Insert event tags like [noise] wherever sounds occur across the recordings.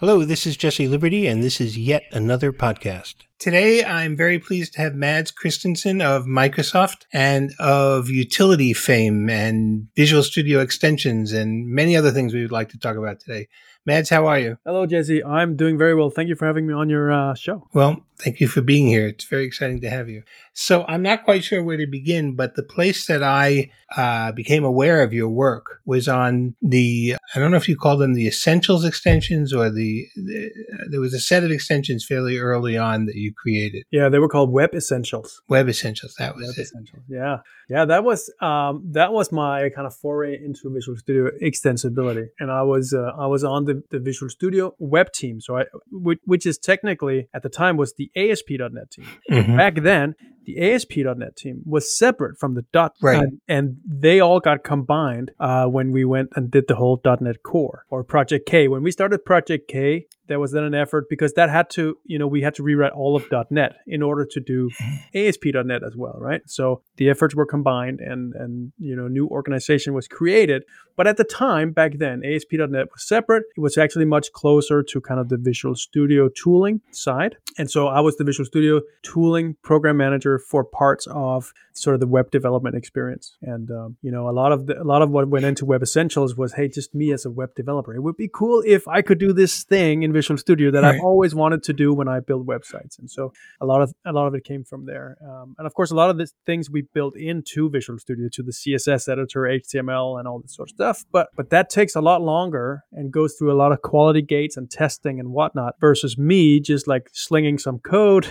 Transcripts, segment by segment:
Hello, this is Jesse Liberty, and this is yet another podcast. Today, I'm very pleased to have Mads Kristensen of Microsoft and of utility fame and Visual Studio extensions and many other things we would like to talk about today. Mads, how are you? Hello, Jesse. I'm doing very well. Thank you for having me on your uh, show. Well, thank you for being here. It's very exciting to have you. So, I'm not quite sure where to begin, but the place that I uh, became aware of your work was on the, I don't know if you call them the Essentials extensions or the, the there was a set of extensions fairly early on that you created. Yeah, they were called Web Essentials. Web Essentials, that was Web it. Essentials. Yeah, yeah, that was um, that was my kind of foray into Visual Studio extensibility, and I was uh, I was on the, the Visual Studio web team, so I which, which is technically at the time was the ASP.NET team. Mhm. Back then, the ASP.NET team was separate from the dot, Right. and, and they all got combined uh, when we went and did the whole .NET Core or Project K. When we started Project K, there was then an effort because that had to, you know, we had to rewrite all of .NET in order to do [laughs] ASP.NET as well, right? So the efforts were combined, and and you know, new organization was created. But at the time, back then, ASP.NET was separate. It was actually much closer to kind of the Visual Studio tooling side. And so I was the Visual Studio tooling program manager for parts of sort of the web development experience. And um, you know, a lot of the, a lot of what went into Web Essentials was, hey, just me as a web developer. It would be cool if I could do this thing in Visual Studio that Right. I've always wanted to do when I build websites. And so a lot of a lot of it came from there. Um, and of course, a lot of the things we built into Visual Studio to the CSS editor, HTML, and all this sort of stuff. But but that takes a lot longer and goes through a lot of quality gates and testing and whatnot. Versus me just like slinging some code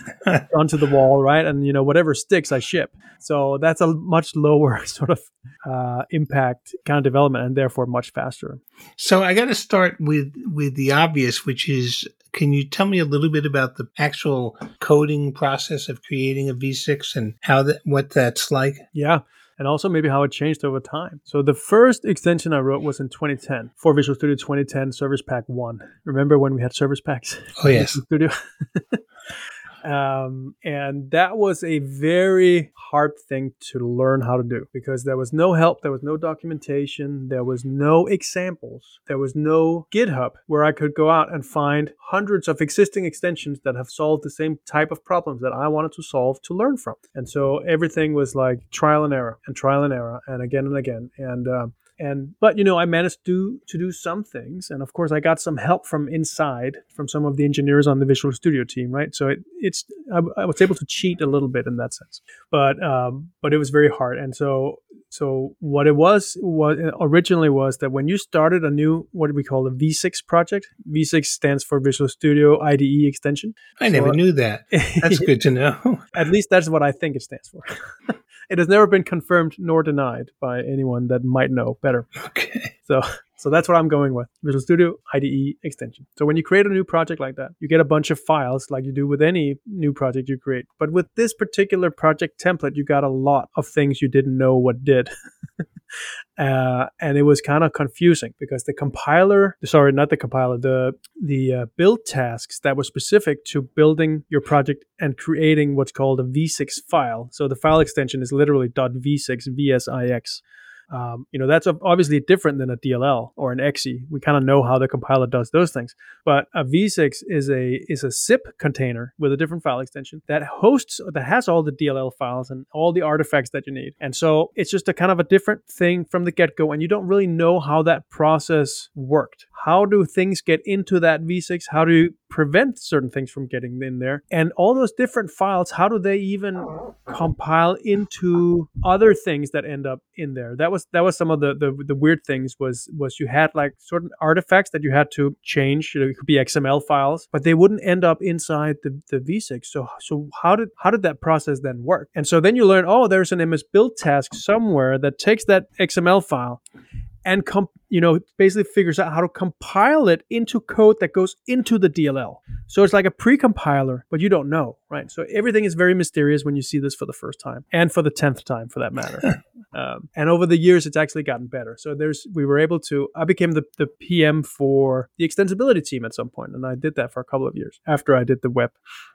[laughs] onto the wall, right? And you know whatever sticks, I ship. So that's a much lower [laughs] sort of uh, impact kind of development, and therefore much faster. So I got to start with with the obvious, which is, can you tell me a little bit about the actual coding process of creating a VSIX and how that what that's like? Yeah. And also maybe how it changed over time. So the first extension I wrote was in 2010 for Visual Studio 2010 Service Pack 1. Remember when we had service packs? Oh yes, Studio. [laughs] um, and that was a very hard thing to learn how to do because there was no help, there was no documentation, there was no examples, there was no GitHub where I could go out and find hundreds of existing extensions that have solved the same type of problems that I wanted to solve to learn from. And so everything was like trial and error and trial and error and again and again. And um, and but you know i managed to to do some things and of course i got some help from inside from some of the engineers on the visual studio team right so it, it's I, I was able to cheat a little bit in that sense but um but it was very hard and so so what it was was originally was that when you started a new what do we call a VSIX project VSIX stands for visual studio ide extension I never knew that. [laughs] That's good to know. at least that's what I think it stands for. [laughs] it has never been confirmed nor denied by anyone that might know better. [laughs] okay. So, so that's what I'm going with Visual Studio IDE extension. So when you create a new project like that, you get a bunch of files like you do with any new project you create. But with this particular project template, you got a lot of things you didn't know what did. [laughs] Uh, and it was kind of confusing because the compiler, sorry, not the compiler, the the uh, build tasks that were specific to building your project and creating what's called a VSIX file. So the file extension is literally .v6 vsix. Um, you know that's obviously different than a DLL or an exe. We kind of know how the compiler does those things, but a VSIX is a is a zip container with a different file extension that hosts that has all the DLL files and all the artifacts that you need. And so it's just a kind of a different thing from the get go, and you don't really know how that process worked. How do things get into that VSIX? How do you prevent certain things from getting in there? And all those different files, how do they even compile into other things that end up in there? That was that was some of the the, the weird things was was you had like certain artifacts that you had to change. You know, it could be XML files, but they wouldn't end up inside the, the VSIX. So so how did how did that process then work? And so then you learn, oh, there's an MS build task somewhere that takes that XML file and com- you know basically figures out how to compile it into code that goes into the DLL. So it's like a pre-compiler, but you don't know, right? So everything is very mysterious when you see this for the first time, and for the tenth time, for that matter. [laughs] um, and over the years, it's actually gotten better. So there's we were able to. I became the the PM for the extensibility team at some point, and I did that for a couple of years after I did the web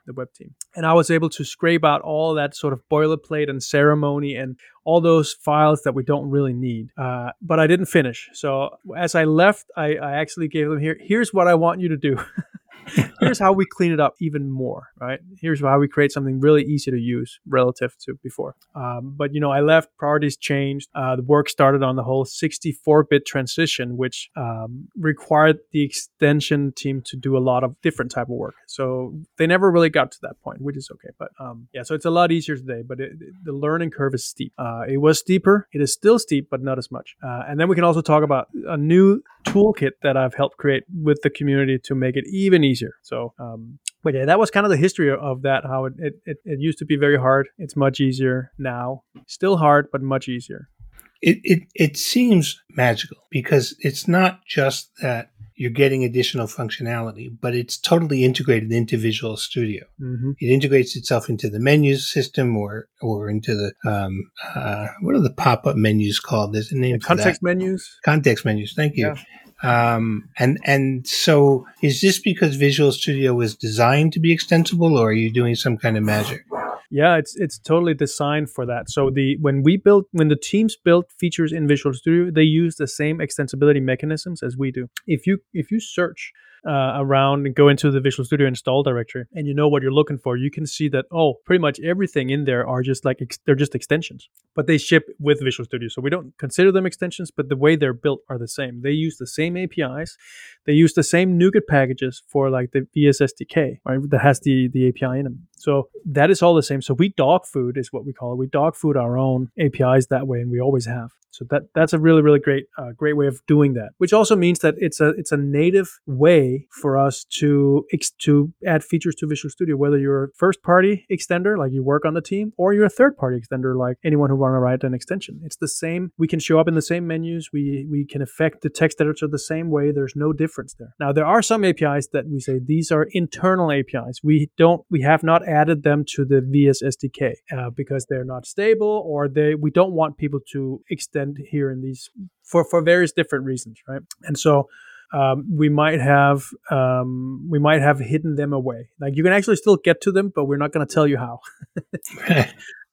the web team, and I was able to scrape out all that sort of boilerplate and ceremony and all those files that we don't really need. Uh, but I didn't finish. So as I left, I, I actually gave them here. Here's what I want you to do. [laughs] here's how we clean it up even more, right? Here's how we create something really easy to use relative to before. Um, but you know, I left, priorities changed. Uh, the work started on the whole 64-bit transition, which um, required the extension team to do a lot of different type of work. So they never really got to that point, which is okay. But um, yeah, so it's a lot easier today. But it, the learning curve is steep. Uh, it was steeper. It is still steep, but not as much. Uh, and then we can also talk about a new toolkit that I've helped create with the community to make it even easier. So, um, but yeah, that was kind of the history of that. How it, it, it, it used to be very hard. It's much easier now. Still hard, but much easier. It, it it seems magical because it's not just that you're getting additional functionality, but it's totally integrated into Visual Studio. Mm-hmm. It integrates itself into the menus system or or into the um, uh, what are the pop up menus called? There's a name yeah, context menus. Context menus. Thank you. Yeah. Um, and and so is this because Visual Studio was designed to be extensible, or are you doing some kind of magic? Yeah, it's it's totally designed for that. So the when we built when the teams built features in Visual Studio, they use the same extensibility mechanisms as we do. If you if you search uh, around and go into the Visual Studio install directory and you know what you're looking for, you can see that oh, pretty much everything in there are just like ex- they're just extensions, but they ship with Visual Studio, so we don't consider them extensions, but the way they're built are the same. They use the same APIs, they use the same NuGet packages for like the VS SDK, right? That has the the API in them. So that is all the same. So we dog food is what we call it. We dog food our own APIs that way, and we always have. So that that's a really really great uh, great way of doing that. Which also means that it's a it's a native way for us to ex- to add features to Visual Studio. Whether you're a first party extender like you work on the team, or you're a third party extender like anyone who want to write an extension. It's the same. We can show up in the same menus. We we can affect the text editor the same way. There's no difference there. Now there are some APIs that we say these are internal APIs. We don't we have not added them to the VS SDK uh, because they're not stable or they we don't want people to extend extend here in these for for various different reasons, right? And so um, we might have um, we might have hidden them away. Like you can actually still get to them, but we're not going to tell you how. [laughs]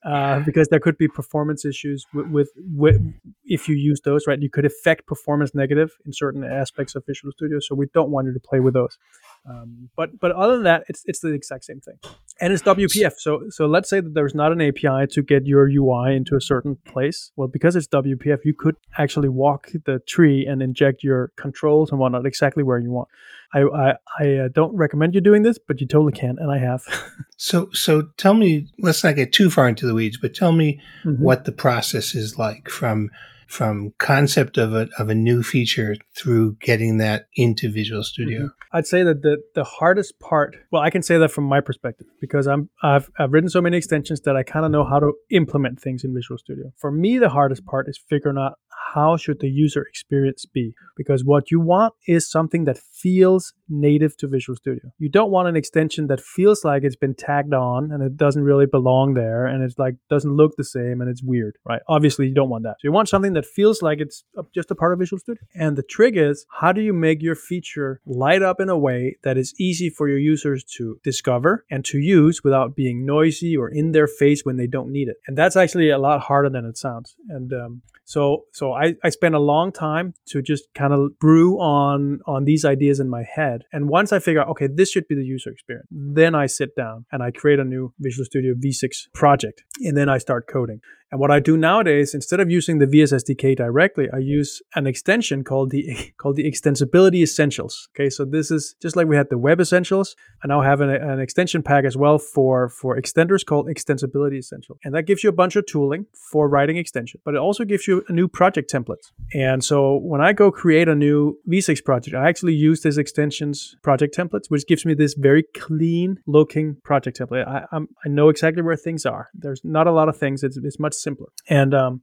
uh, because there could be performance issues with, with, with, if you use those right you could affect performance negative in certain aspects of visual studio so we don't want you to play with those um, but but other than that it's it's the exact same thing and it's WPF so so let's say that there's not an API to get your UI into a certain place well because it's WPF you could actually walk the tree and inject your controls and whatnot exactly where you want I I, I uh, don't recommend you doing this, but you totally can, and I have. [laughs] so so tell me, let's not get too far into the weeds, but tell me mm-hmm. what the process is like from from concept of a of a new feature through getting that into Visual Studio. Mm-hmm. I'd say that the the hardest part. Well, I can say that from my perspective because I'm I've I've written so many extensions that I kind of know how to implement things in Visual Studio. For me, the hardest part is figuring out how should the user experience be? Because what you want is something that feels native to Visual Studio. You don't want an extension that feels like it's been tagged on and it doesn't really belong there and it's like doesn't look the same and it's weird, right? Obviously, you don't want that. So you want something that feels like it's just a part of Visual Studio. And the trick is how do you make your feature light up in a way that is easy for your users to discover and to use without being noisy or in their face when they don't need it? And that's actually a lot harder than it sounds. And um, so so I, I spent a long time to just kind of brew on on these ideas in my head. And once I figure out, okay, this should be the user experience, then I sit down and I create a new Visual Studio VSIX project. And then I start coding. And what I do nowadays, instead of using the VS SDK directly, I use an extension called the [laughs] called the Extensibility Essentials. Okay, so this is just like we had the Web Essentials. I now have an, an extension pack as well for for extenders called Extensibility Essentials, and that gives you a bunch of tooling for writing extension, but it also gives you a new project template. And so when I go create a new VSIX project, I actually use this extensions project templates, which gives me this very clean looking project template. I, I'm, i know exactly where things are. There's not a lot of things. It's, it's much simpler. And um,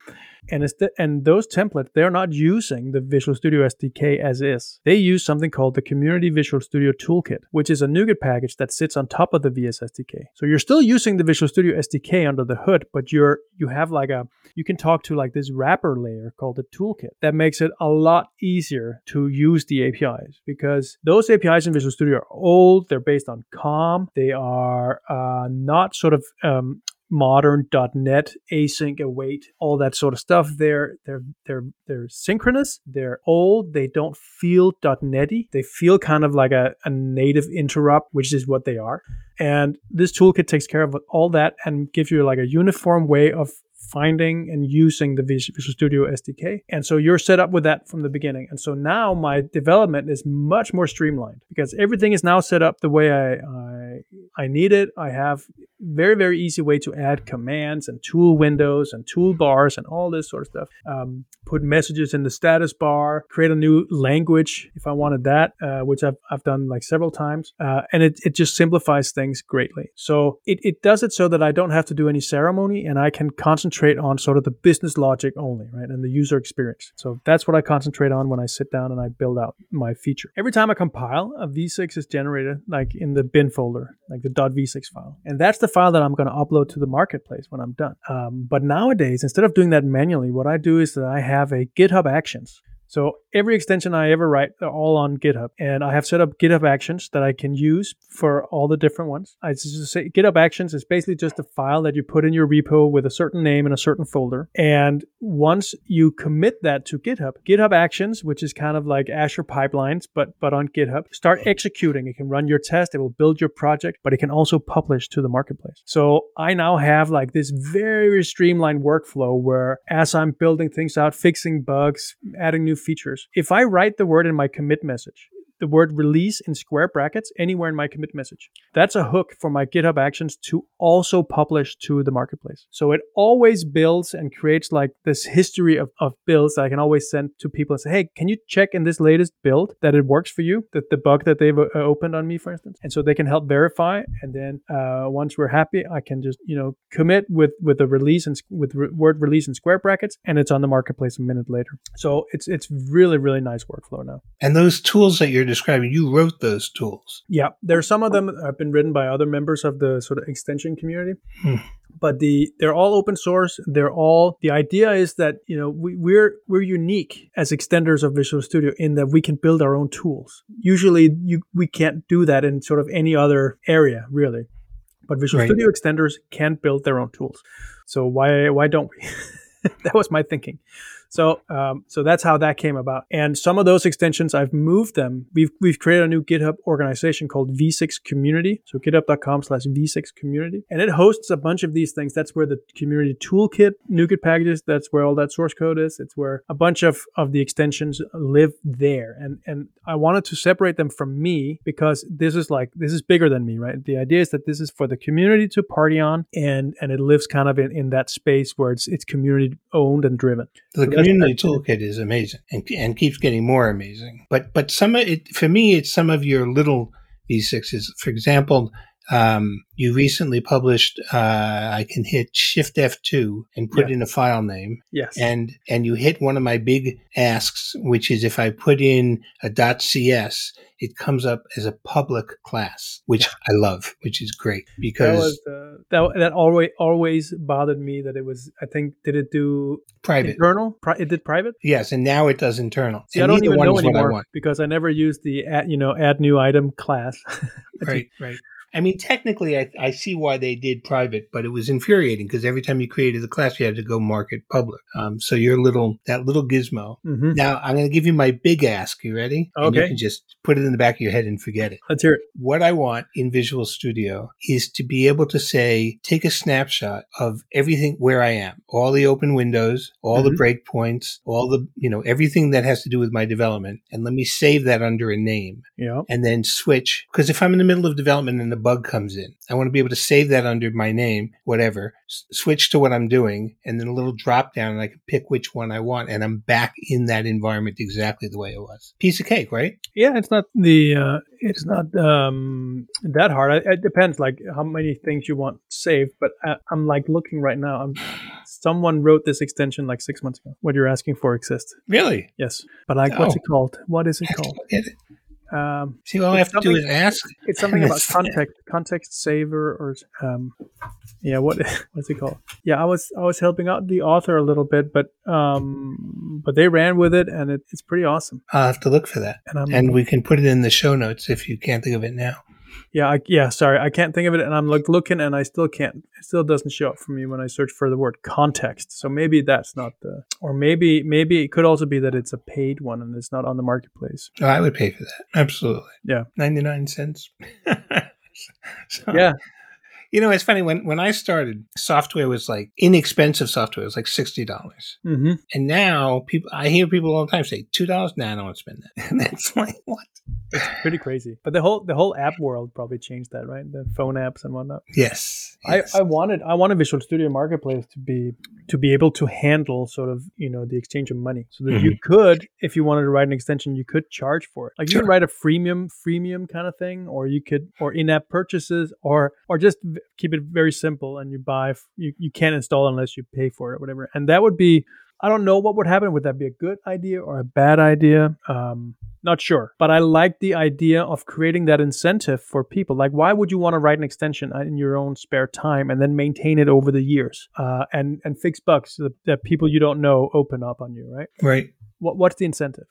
and it's the, and those templates they're not using the Visual Studio SDK as is. They use something called the Community Visual Studio Toolkit, which is a NuGet package that sits on top of the VS SDK. So you're still using the Visual Studio SDK under the hood, but you're you have like a you can talk to like this wrapper layer called the toolkit that makes it a lot easier to use the APIs because those APIs in Visual Studio are old. They're based on COM. They are uh, not sort of um, modern .NET async await all that sort of stuff. They're they're they're they're synchronous. They're old. They don't feel .NETy. They feel kind of like a, a native interrupt, which is what they are. And this toolkit takes care of all that and gives you like a uniform way of finding and using the Visual Studio SDK. And so you're set up with that from the beginning. And so now my development is much more streamlined because everything is now set up the way I, I, I need it. I have very, very easy way to add commands and tool windows and toolbars and all this sort of stuff. Um, put messages in the status bar, create a new language if I wanted that, uh, which I've, I've done like several times. Uh, and it, it just simplifies things greatly. So it, it does it so that I don't have to do any ceremony and I can concentrate on sort of the business logic only, right? And the user experience. So that's what I concentrate on when I sit down and I build out my feature. Every time I compile, a VSIX is generated like in the bin folder, like the .vsix file. And that's the file that I'm going to upload to the marketplace when I'm done. Um, but nowadays, instead of doing that manually, what I do is that I have a GitHub Actions. So every extension I ever write, they're all on GitHub. And I have set up GitHub Actions that I can use for all the different ones. I just say GitHub Actions is basically just a file that you put in your repo with a certain name in a certain folder. And once you commit that to GitHub, GitHub Actions, which is kind of like Azure pipelines, but but on GitHub, start executing. It can run your test, it will build your project, but it can also publish to the marketplace. So I now have like this very streamlined workflow where as I'm building things out, fixing bugs, adding new features, if I write the word in my commit message, the word release in square brackets anywhere in my commit message. That's a hook for my GitHub Actions to also publish to the marketplace. So it always builds and creates like this history of, of builds that I can always send to people and say, hey, can you check in this latest build that it works for you, that the bug that they've uh, opened on me, for instance? And so they can help verify. And then uh, once we're happy, I can just, you know, commit with, with the release and with re- word release in square brackets, and it's on the marketplace a minute later. So it's, it's really, really nice workflow now. And those tools that you're describing, you wrote those tools. Yeah, there's some of them have been written by other members of the sort of extension community. Hmm. But the they're all open source. They're all the idea is that you know we, we're we're unique as extenders of Visual Studio in that we can build our own tools. Usually, you we can't do that in sort of any other area really. But Visual Right. Studio extenders can build their own tools. So why why don't we? [laughs] that was my thinking. So um, so that's how that came about. And some of those extensions, I've moved them. We've we've created a new GitHub organization called VSIX Community. So github.com/slash VSIX Community, and it hosts a bunch of these things. That's where the community toolkit, NuGet packages. That's where all that source code is. It's where a bunch of of the extensions live there. And and I wanted to separate them from me because this is like this is bigger than me, right? The idea is that this is for the community to party on, and and it lives kind of in, in that space where it's it's community owned and driven. So community toolkit is amazing and, and keeps getting more amazing. But but some of it for me, it's some of your little VSIXs. For example, um, you recently published. Uh, I can hit Shift F2 and put Yeah. in a file name, Yes. and and you hit one of my big asks, which is if I put in a .cs, it comes up as a public class, which I love, which is great that because was uh, that that always always bothered me that it was. I think did it do private. internal? Pri- it did private. Yes, and now it does internal. See, I don't even one know I anymore because I never used the add, you know add new item class. [laughs] right, right. I mean, technically, I, I see why they did private, but it was infuriating because every time you created a class, you had to go mark it public. Um, so your little that little gizmo. hmm Now I'm going to give you my big ask. You ready? And you Okay. can just put it in the back of your head and forget it. Let's hear it. What I want in Visual Studio is to be able to say, take a snapshot of everything where I am, all the open windows, all the Mhm. breakpoints, all the, you know, everything that has to do with my development. And let me save that under a name Yeah. and then switch. Because if I'm in the middle of development and a bug comes in, I want to be able to save that under my name, whatever, s- switch to what I'm doing, and then a little drop down, and I can pick which one I want, and I'm back in that environment exactly the way it was. Piece of cake, right? Yeah, it's not the uh, it's not um, that hard. It, it depends, like how many things you want saved. But I, I'm like looking right now. I'm, someone wrote this extension like six months ago. What you're asking for exists. Really? Yes, but like, what's Oh. it called? What is it I have to called? Look at it. Um, See, all I have to do is ask. it's something about [laughs] context context saver or um, yeah. What [laughs] what's it called? Yeah, I was I was helping out the author a little bit, but um, but they ran with it, and it, it's pretty awesome. I'll have to look for that. And And we can put it in the show notes if you can't think of it now. Yeah, I, yeah. Sorry, I can't think of it, and I'm like looking, and I still can't. It still doesn't show up for me when I search for the word context. So maybe that's not the, or maybe maybe it could also be that it's a paid one and it's not on the marketplace. Oh, I would pay for that. Absolutely. Yeah. ninety nine cents. [laughs] So- Yeah, You know, it's funny when when I started, software was like inexpensive software. It was like sixty dollars, hmm and now people I hear people all the time say two dollars. Nah, I don't want to spend that. [laughs] And it's like what? It's pretty crazy. But the whole the whole app world probably changed that, right? The phone apps and whatnot. Yes, I, yes. I wanted I wanted Visual Studio Marketplace to be to be able to handle sort of you know the exchange of money, so that you mm-hmm. could, if you wanted to write an extension, you could charge for it. Like you Sure. can write a freemium freemium kind of thing, or you could or in app purchases, or or just v- keep it very simple and you buy you you can't install unless you pay for it or whatever, and that would be. I don't know what would happen. Would that be a good idea or a bad idea? Um, not sure. But I like the idea of creating that incentive for people. Like, why would you want to write an extension in your own spare time and then maintain it over the years uh, and and fix bugs that, that people you don't know open up on you, right? right. What, what's the incentive?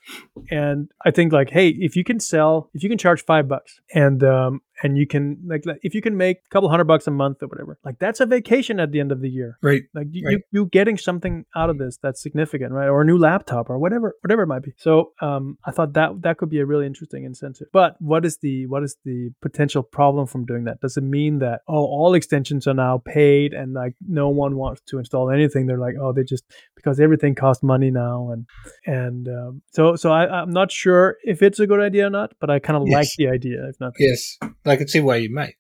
And I think like, hey, if you can sell, if you can charge five bucks, and um, and you can like, if you can make a couple hundred bucks a month or whatever, like that's a vacation at the end of the year. Right. Like you, Right. you, you getting something out of this that's significant, right? Or a new laptop or whatever, whatever it might be. So um, I thought that that could be a really interesting incentive. But what is the what is the potential problem from doing that? Does it mean that oh all extensions are now paid and like no one wants to install anything? They're like oh they just because everything costs money now and and um, so so I, I'm not sure if it's a good idea or not, but I kind of like the idea. If not, Yes, I can see why you might.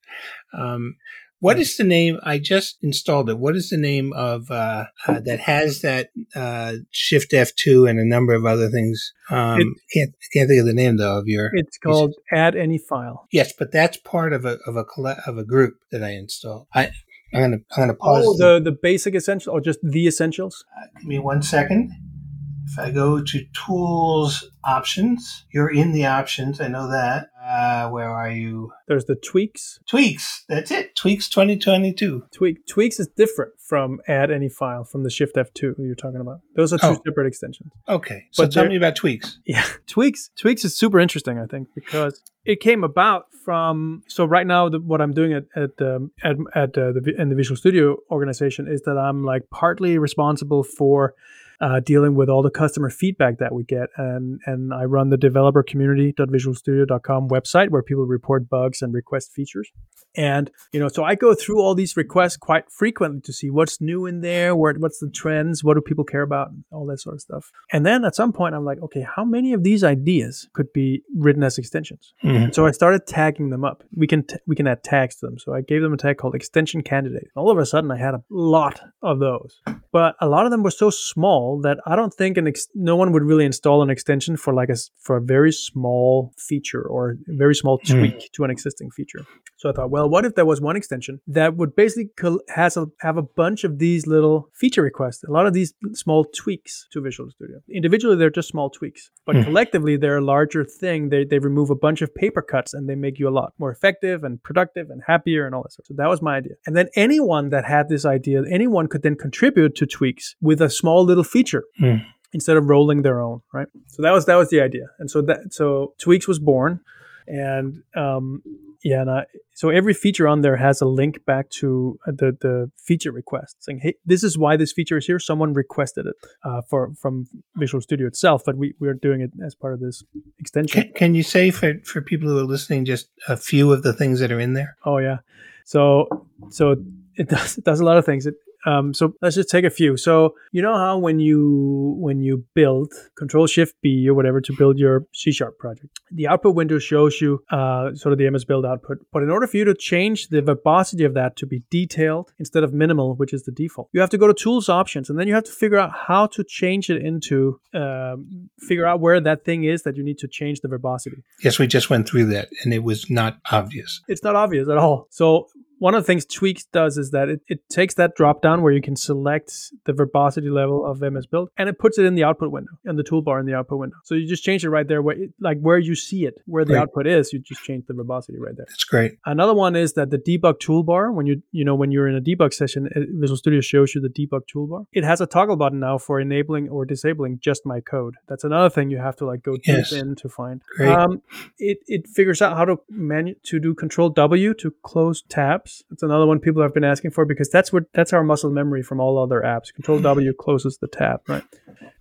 Um, what is the name? I just installed it. What is the name of uh, uh, that has that uh, Shift F two and a number of other things? Um, It- can't can't think of the name though of your. it's called add any file. Yes, but that's part of a of a of a group that I installed. I I'm gonna I'm gonna pause. Oh, the, the the basic essential or just the essentials. give me one second. If I go to Tools Options, you're in the options. I know that. Uh, where are you? There's the tweaks. Tweaks. That's it. Tweaks 2022. Tweak tweaks is different from add any file from the Shift F2 you're talking about. Those are two Oh. separate extensions. Okay, so But tell me about Tweaks. Yeah, [laughs] tweaks tweaks is super interesting. I think because it came about from so right now the, what I'm doing at at um, at, at uh, the in the Visual Studio organization is that I'm like partly responsible for. Uh, dealing with all the customer feedback that we get, and and I run the developer community.visualstudio.com website where people report bugs and request features. And you know, so I go through all these requests quite frequently to see what's new in there, where what's the trends, what do people care about, all that sort of stuff. And then at some point, I'm like, okay, how many of these ideas could be written as extensions? Mhm. So I started tagging them up. We can t- we can add tags to them. So I gave them a tag called extension candidate. All of a sudden, I had a lot of those, but a lot of them were so small that I don't think an ex- no one would really install an extension for like a for a very small feature or a very small Hmm. tweak to an existing feature. So I thought, well, what if there was one extension that would basically col- has a, have a bunch of these little feature requests, a lot of these small tweaks to Visual Studio. Individually, they're just small tweaks, but Hmm. collectively, they're a larger thing. They, they remove a bunch of paper cuts and they make you a lot more effective and productive and happier and all that stuff. So that was my idea. And then anyone that had this idea, anyone could then contribute to tweaks with a small little feature Hmm. instead of rolling their own, right? So that was that was the idea. And so that so tweaks was born and um yeah and I, so every feature on there has a link back to uh, the the feature request saying hey this is why this feature is here someone requested it uh, for from visual studio itself but we we're doing it as part of this extension Can, can you say for, for people who are listening just a few of the things that are in there? oh yeah so so it does it does a lot of things it um, so let's just take a few. So you know how when you when you build Control Shift B or whatever to build your C Sharp project, the output window shows you uh, sort of the MS Build output. But in order for you to change the verbosity of that to be detailed instead of minimal, which is the default, you have to go to Tools Options, and then you have to figure out how to change it into um, figure out where that thing is that you need to change the verbosity Yes, we just went through that and it was not obvious. it's not obvious at all. So one of the things Tweaks does is that it, it takes that drop down where you can select the verbosity level of MS Build and it puts it in the output window, in the toolbar in the output window. So you just change it right there, where it, like where you see it, where the Right. output is, you just change the verbosity right there. That's great. Another one is that the debug toolbar, when you you know when you're in a debug session, uh, Visual Studio shows you the debug toolbar. It has a toggle button now for enabling or disabling just my code. That's another thing you have to like go deep Yes. in to find. Great. Um, it it figures out how to manu- to do Control W to close tabs. That's another one people have been asking for because that's what that's our muscle memory from all other apps. Control [laughs] W closes the tab, right?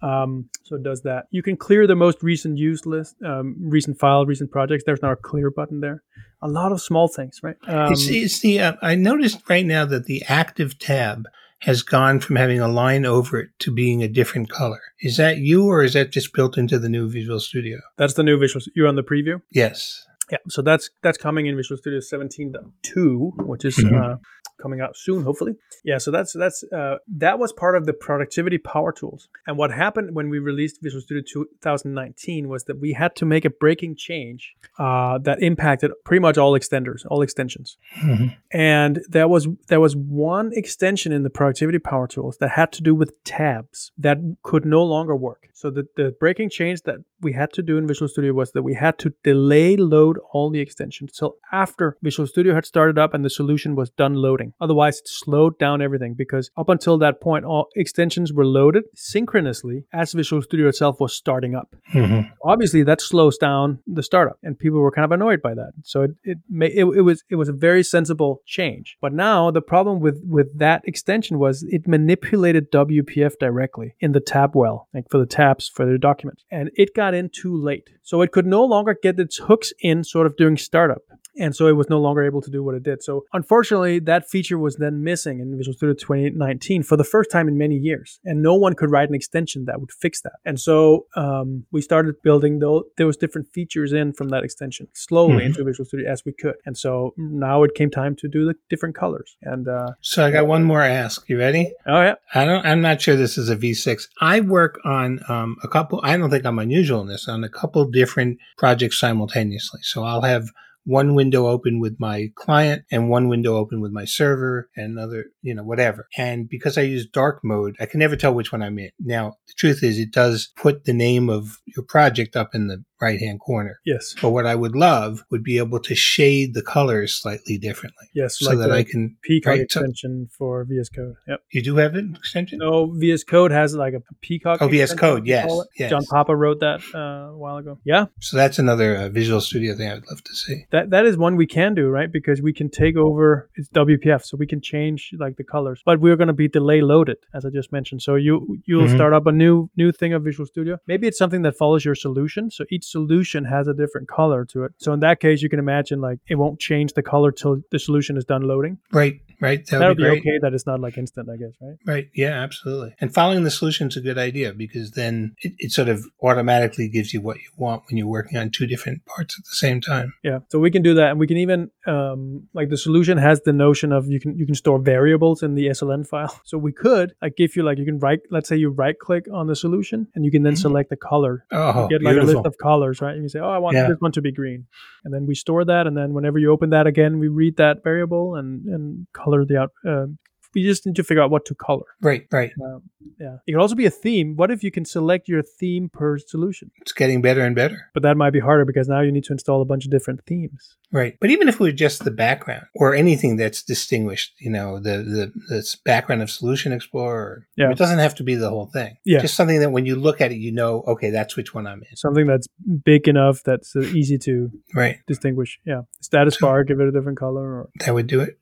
Um, so it does that. You can clear the most recent use list, um, recent file, recent projects. There's now a clear button there. A lot of small things, right? Um, it's, it's the uh, I noticed right now that the active tab has gone from having a line over it to being a different color. Is that you, or is that just built into the new Visual Studio? that's the new Visual. You're on the preview. Yes. Yeah, so that's that's coming in Visual Studio 17.2, which is Mhm. uh, coming out soon, hopefully. Yeah, so that's that's uh, that was part of the productivity power tools. And what happened when we released Visual Studio 2019 was that we had to make a breaking change uh, that impacted pretty much all extenders, all extensions. Mhm. And there was there was one extension in the productivity power tools that had to do with tabs that could no longer work. So the, the breaking change that we had to do in Visual Studio was that we had to delay load all the extensions till after Visual Studio had started up and the solution was done loading. Otherwise, it slowed down everything because up until that point, all extensions were loaded synchronously as Visual Studio itself was starting up Mhm. obviously that slows down the startup and people were kind of annoyed by that so it it, may, it it was it was a very sensible change but now the problem with with that extension was it manipulated WPF directly in the tab well like for the tabs for the documents and it got in too late so it could no longer get its hooks in sort of doing startup and so it was no longer able to do what it did. So unfortunately, that feature was then missing in Visual Studio 2019 for the first time in many years, and no one could write an extension that would fix that. And so um, we started building those, those different features in from that extension slowly Mhm. into Visual Studio as we could. And so now it came time to do the different colors. And uh, So I got one more ask. You ready? oh yeah, I don't. I'm not sure this is a VSIX. I work on um, a couple. I don't think I'm unusual in this. On a couple different projects simultaneously. So I'll have one window open with my client and one window open with my server and another, you know, whatever. And because I use dark mode, I can never tell which one I'm in. Now, the truth is, it does put the name of your project up in the right hand corner. yes, But what I would love would be able to shade the colors slightly differently yes, so like that I can. Peacock right, so- extension for VS Code. Yep. You do have an extension? No, VS Code has like a Peacock. Oh, VS Code, yes, yes. John Papa wrote that uh, a while ago. Yeah, So that's another uh, Visual Studio thing I would love to see. that that is one we can do right because we can take over it's WPF, so we can change like the colors. But we're going to be delay loaded, as I just mentioned. So you you'll Mhm. start up a new new thing of Visual Studio. Maybe it's something that follows your solution. So each solution has a different color to it. So in that case, you can imagine like it won't change the color till the solution is done loading. Right, right. That That would be be okay. That it's not like instant, I guess, right? Right. Yeah, absolutely. And following the solution is a good idea because then it, it sort of automatically gives you what you want when you're working on two different parts at the same time. Yeah, so we can do that, and we can even um, like the solution has the notion of you can you can store variables in the SLN file. [laughs] So we could like give you like you can right, let's say you right click on the solution, and you can then Mhm. select the color. Oh, Get like a list of colors, right? You can say, oh, I want Yeah. this one to be green, and then we store that, and then whenever you open that again, we read that variable and and color the out. Uh, we just need to figure out what to color. right, right. Um, yeah, it could also be a theme. What if you can select your theme per solution? It's getting better and better. But that might be harder because now you need to install a bunch of different themes. Right. But even if it were just the background or anything that's distinguished, you know, the, the, the background of Solution Explorer, Yeah. it doesn't have to be the whole thing. Yeah. Just something that when you look at it, you know, okay, that's which one I'm in. something that's big enough that's uh, easy to Right. distinguish. Yeah, status So- bar, give it a different color, or That would do it.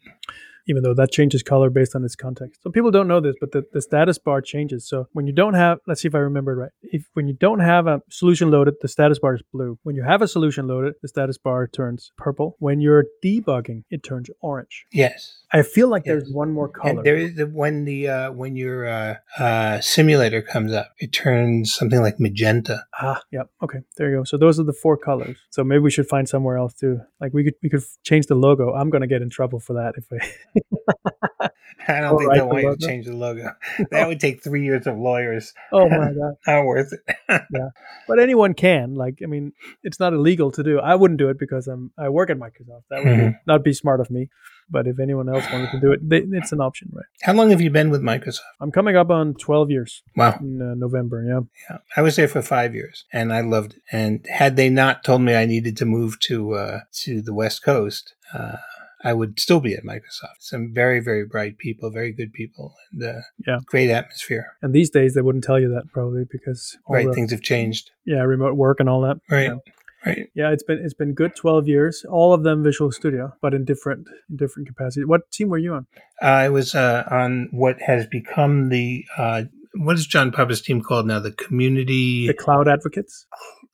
Even though that changes color based on its context. So people don't know this, but the, the status bar changes. So when you don't have, let's see if I remember it right. If when you don't have a solution loaded, the status bar is blue. When you have a solution loaded, the status bar turns purple. When you're debugging, it turns orange. Yes. I feel like Yes. there's one more color. And there is the, when the uh, when your uh, uh, simulator comes up, it turns something like magenta. Ah, yep. Okay, there you go. So those are the four colors. So maybe we should find somewhere else too. Like we could we could change the logo. I'm gonna get in trouble for that if I [laughs] [laughs] I don't Or think they'll want you to change the logo. [laughs] That would take three years of lawyers. oh my god! [laughs] Not worth it. But anyone can. Like, I mean, it's not illegal to do. I wouldn't do it because I'm I work at Microsoft. That would Mhm. not be smart of me. But if anyone else wanted to do it, they, it's an option, right? How long have you been with Microsoft? I'm coming up on 12 years Wow. in uh, November. Yeah. Yeah. I was there for five years and I loved it. And had they not told me I needed to move to uh, to the West Coast, uh, I would still be at Microsoft. Some very, very bright people, very good people, and uh, Yeah. great atmosphere. And these days they wouldn't tell you that probably because all Right, the, things have changed. yeah, remote work and all that. Right, Yeah. right. Yeah, it's been it's been good 12 years. All of them Visual Studio, but in different in different capacity. What team were you on? I was uh, on what has become the uh, what is John Papa's team called now? The community. The Cloud Advocates.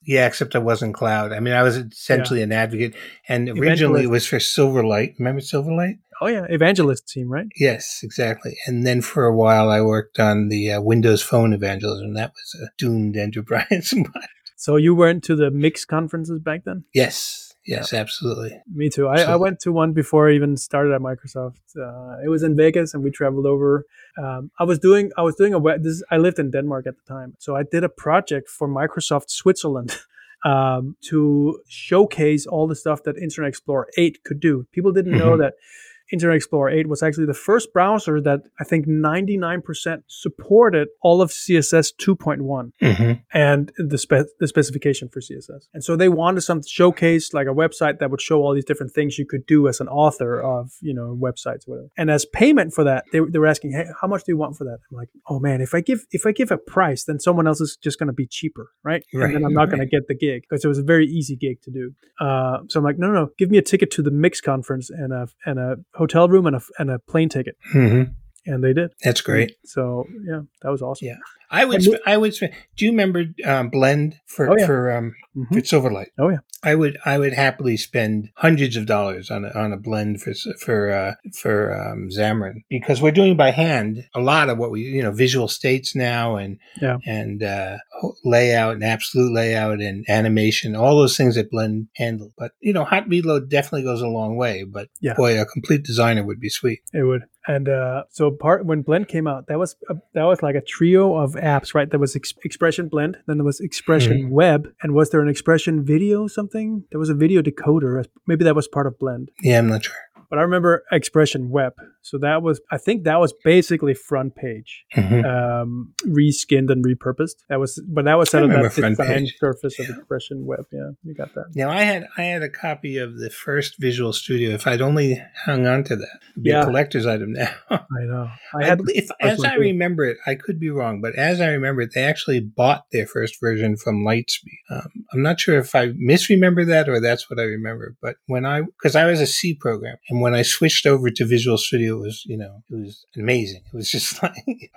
Yeah, except I wasn't cloud. I mean, I was essentially an advocate, and originally it was for Silverlight. Remember Silverlight? Oh yeah, Evangelist team, right? Yes, exactly. And then for a while, I worked on the uh, Windows Phone evangelism. That was a doomed enterprise. [laughs] So you went to the Mix conferences back then? yes, yes, absolutely. Me too. I, I went to one before I even started at Microsoft. Uh, it was in Vegas, and we traveled over. Um, I was doing I was doing a web. This I lived in Denmark at the time, so I did a project for Microsoft Switzerland [laughs] um, to showcase all the stuff that Internet Explorer 8 could do. People didn't know Mhm. that Internet Explorer 8 was actually the first browser that I think 99% supported all of CSS 2.1 hmm and the spe- the specification for CSS. And so they wanted some showcase like a website that would show all these different things you could do as an author of you know websites whatever. And as payment for that, they, they were asking, hey, how much do you want for that? I'm like, oh man, if I give if I give a price, then someone else is just going to be cheaper, right? Right, And then I'm not going to get the gig because it was a very easy gig to do. Uh, so I'm like, no, no, no, give me a ticket to the Mix conference and a and a hotel room and a and a plane ticket, hmm and they did. That's great. So yeah, that was awesome. Yeah. I would. Sp- I would. Sp- do you remember um, Blend for Oh, yeah. for um, Mhm. for Silverlight? Oh yeah. I would. I would happily spend hundreds of dollars on a, on a blend for for uh, for um, Xamarin because we're doing by hand a lot of what we you know visual states now and Yeah. and uh, layout and absolute layout and animation all those things that Blend handle. But you know, hot reload definitely goes a long way. But Yeah. boy, a complete designer would be sweet. It would. And uh, so part when Blend came out, that was a, that was like a trio of apps, right? There was ex- Expression Blend, then there was Expression Web, and was there an Expression Video something? There was a video decoder. Maybe that was part of Blend. Yeah, I'm not sure. But I remember Expression Web. So that was I think that was basically FrontPage, Mhm. um, reskinned and repurposed. That was, but that was I of that front design page. surface of Expression Web. Yeah, you got that. Now I had I had a copy of the first Visual Studio. If I'd only hung on to that, it'd be Yeah. a collector's item now. [laughs] I know. I I had if, as I remember it, I could be wrong, but as I remember it, they actually bought their first version from Lightspeed. Um, I'm not sure if I misremember that or that's what I remember. But when I, because I was a C program, and when I switched over to Visual Studio, it was you know it was amazing. It was just [laughs] like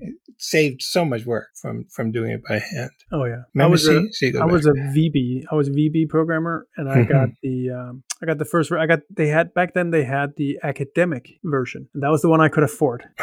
it saved so much work from from doing it by hand. oh yeah. I Remember was C? a, C, go I was a VB. I was a VB programmer, and I got the um, I got the first. I got they had back then they had the academic version, and that was the one I could afford. [laughs]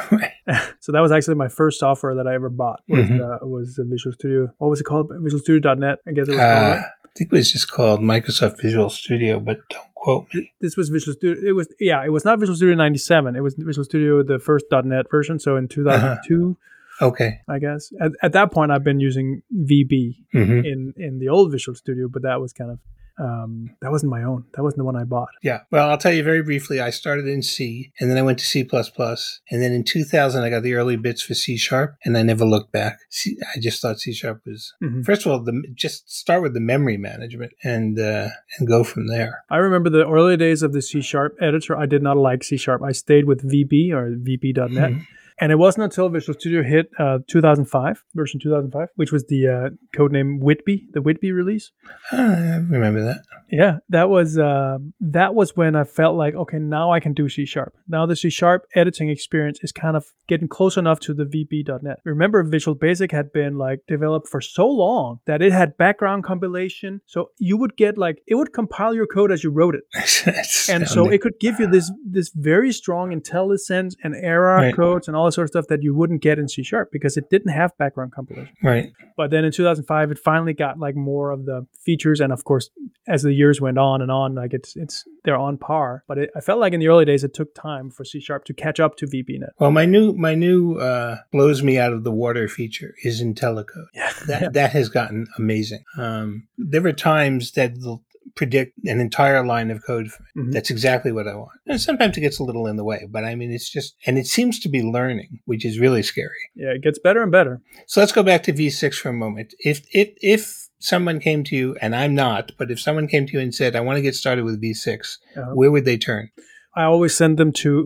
[laughs] so that was actually my first software that I ever bought. Was Mhm. uh, was Visual Studio. What was it called? Visual Studio.net. I guess it was called. Uh? I think it was just called Microsoft Visual Studio, but don't quote me. This was Visual Studio. It was yeah. It was not Visual Studio '97. It was Visual Studio the first .net version. So in 2002, Okay. I guess at, at that point I've been using VB hmm in in the old Visual Studio, but that was kind of um, that wasn't my own. That wasn't the one I bought. Yeah. Well, I'll tell you very briefly. I started in C, and then I went to C++, and then in 2000 I got the early bits for C sharp, and I never looked back. C, I just thought C sharp was Mhm. first of all the just start with the memory management and uh, and go from there. I remember the early days of the C Sharp editor. I did not like C Sharp. I stayed with VB or VB.net. Mhm. And it wasn't until Visual Studio hit uh, 2005, version 2005, which was the uh, codename Whidbey, the Whidbey release. Ah, I remember that. Yeah, that was uh, that was when I felt like okay, now I can do C sharp. Now the C sharp editing experience is kind of getting close enough to the VB.net. Remember, Visual Basic had been like developed for so long that it had background compilation, so you would get like it would compile your code as you wrote it, [laughs] and so it could give you this this very strong IntelliSense and error Right. codes and all all sort of stuff that you wouldn't get in C sharp because it didn't have background compilation. Right. But then in 2005, it finally got like more of the features, and of course, as the years went on and on, like it's it's they're on par. But it, I felt like in the early days, it took time for C sharp to catch up to VBNet. Well, my new my new uh, blows me out of the water feature is IntelliCode. Yeah, That [laughs] that has gotten amazing. Um, there were times that the predict an entire line of code for me. Mhm. That's exactly what I want. And sometimes it gets a little in the way, but I mean, it's just, and it seems to be learning, which is really scary. yeah, it gets better and better. So let's go back to VSIX for a moment. If, if, if someone came to you, and I'm not, but if someone came to you and said, I want to get started with VSIX, Uh-huh. where would they turn? I always send them to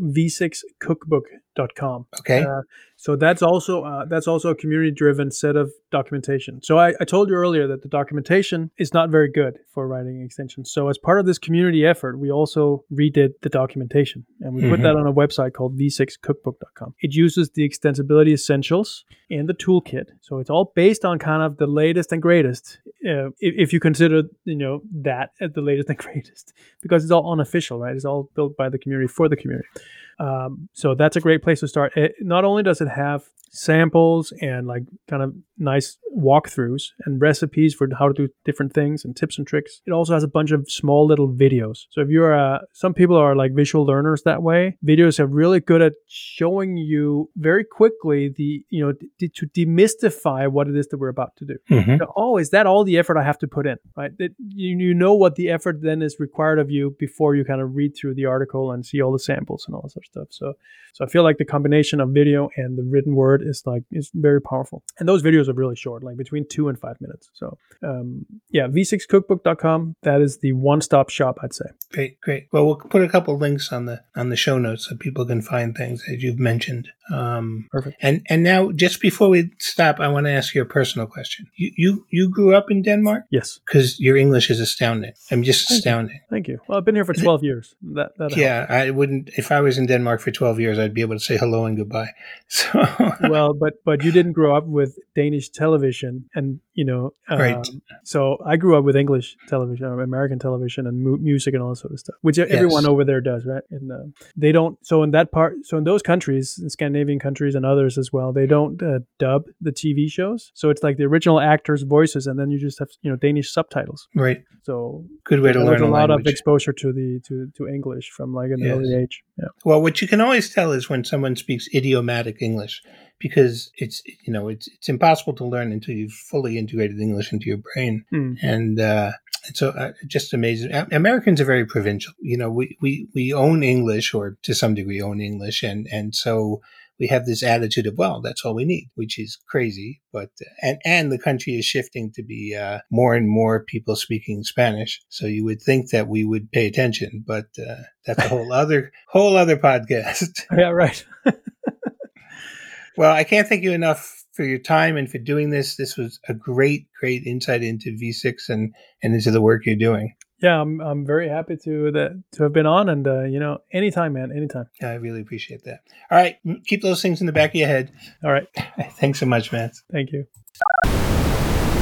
vsixcookbook.com. Okay. Uh, so that's also uh, that's also a community driven set of documentation. So I, I told you earlier that the documentation is not very good for writing extensions. So as part of this community effort, we also redid the documentation and we put Mhm. that on a website called vsixcookbook.com. It uses the extensibility essentials and the toolkit. So it's all based on kind of the latest and greatest. Uh, if, if you consider you know that as the latest and [laughs] greatest, because it's all unofficial, right? It's all built by the community for the community. Um, so that's a great place to start. It, not only does it have samples and like kind of nice walkthroughs and recipes for how to do different things and tips and tricks, it also has a bunch of small little videos. So if you're a, some people are like visual learners that way, videos are really good at showing you very quickly the, you know, d- to demystify what it is that we're about to do. Mhm. So, oh, is that all the effort I have to put in? Right? It, you, you know what the effort then is required of you before you kind of read through the article and see all the samples and all that sort of stuff. So, so I feel like the combination of video and the written word is like is very powerful. And those videos are really short, like between two and five minutes. So, um, yeah, vsixcookbook.com. That is the one-stop shop, I'd say. Great, great. Well, we'll put a couple links on the on the show notes so people can find things that you've mentioned. Um, Perfect. and and now, just before we stop, I want to ask you a personal question. You you you grew up in Denmark Yes, because your English is astounding. I mean, just Thank you. astounding. thank you. Well, I've been here for 12 years. That. Yeah, I wouldn't. If I was in Denmark for twelve years, I'd be able to say hello and goodbye. [laughs] So well, but but you didn't grow up with Danish television, and you know, um, Right. So I grew up with English television, American television, and mu- music and all that sort of stuff, which everyone over there does, right? And uh, they don't. So in that part, so in those countries, in Scandinavian countries and others as well, they don't uh, dub the TV shows. So it's like the original actors' voices, and then you just have you know Danish subtitles. right, So good way to learn a a lot of exposure to the to to English from like an Yes. early age. Yeah. Well, what you can always tell is when someone speaks idiomatic English, because it's you know it's it's impossible to learn until you've fully integrated English into your brain, Hmm. and uh, so uh, just amazing. Americans are very provincial. You know, we, we we own English, or to some degree own English, and and so. We have this attitude of well, that's all we need, which is crazy. But and and the country is shifting to be uh, more and more people speaking Spanish. So you would think that we would pay attention, but uh, that's a whole other whole other podcast. [laughs] Yeah. Right. [laughs] Well, I can't thank you enough for your time and for doing this. This was a great, great insight into VSIX and, and into the work you're doing. yeah, I'm I'm very happy to that to have been on, and uh, you know, anytime, man, anytime. Yeah, I really appreciate that. All right. Keep those things in the back of your head. All right, [laughs] Thanks so much, man. thank you.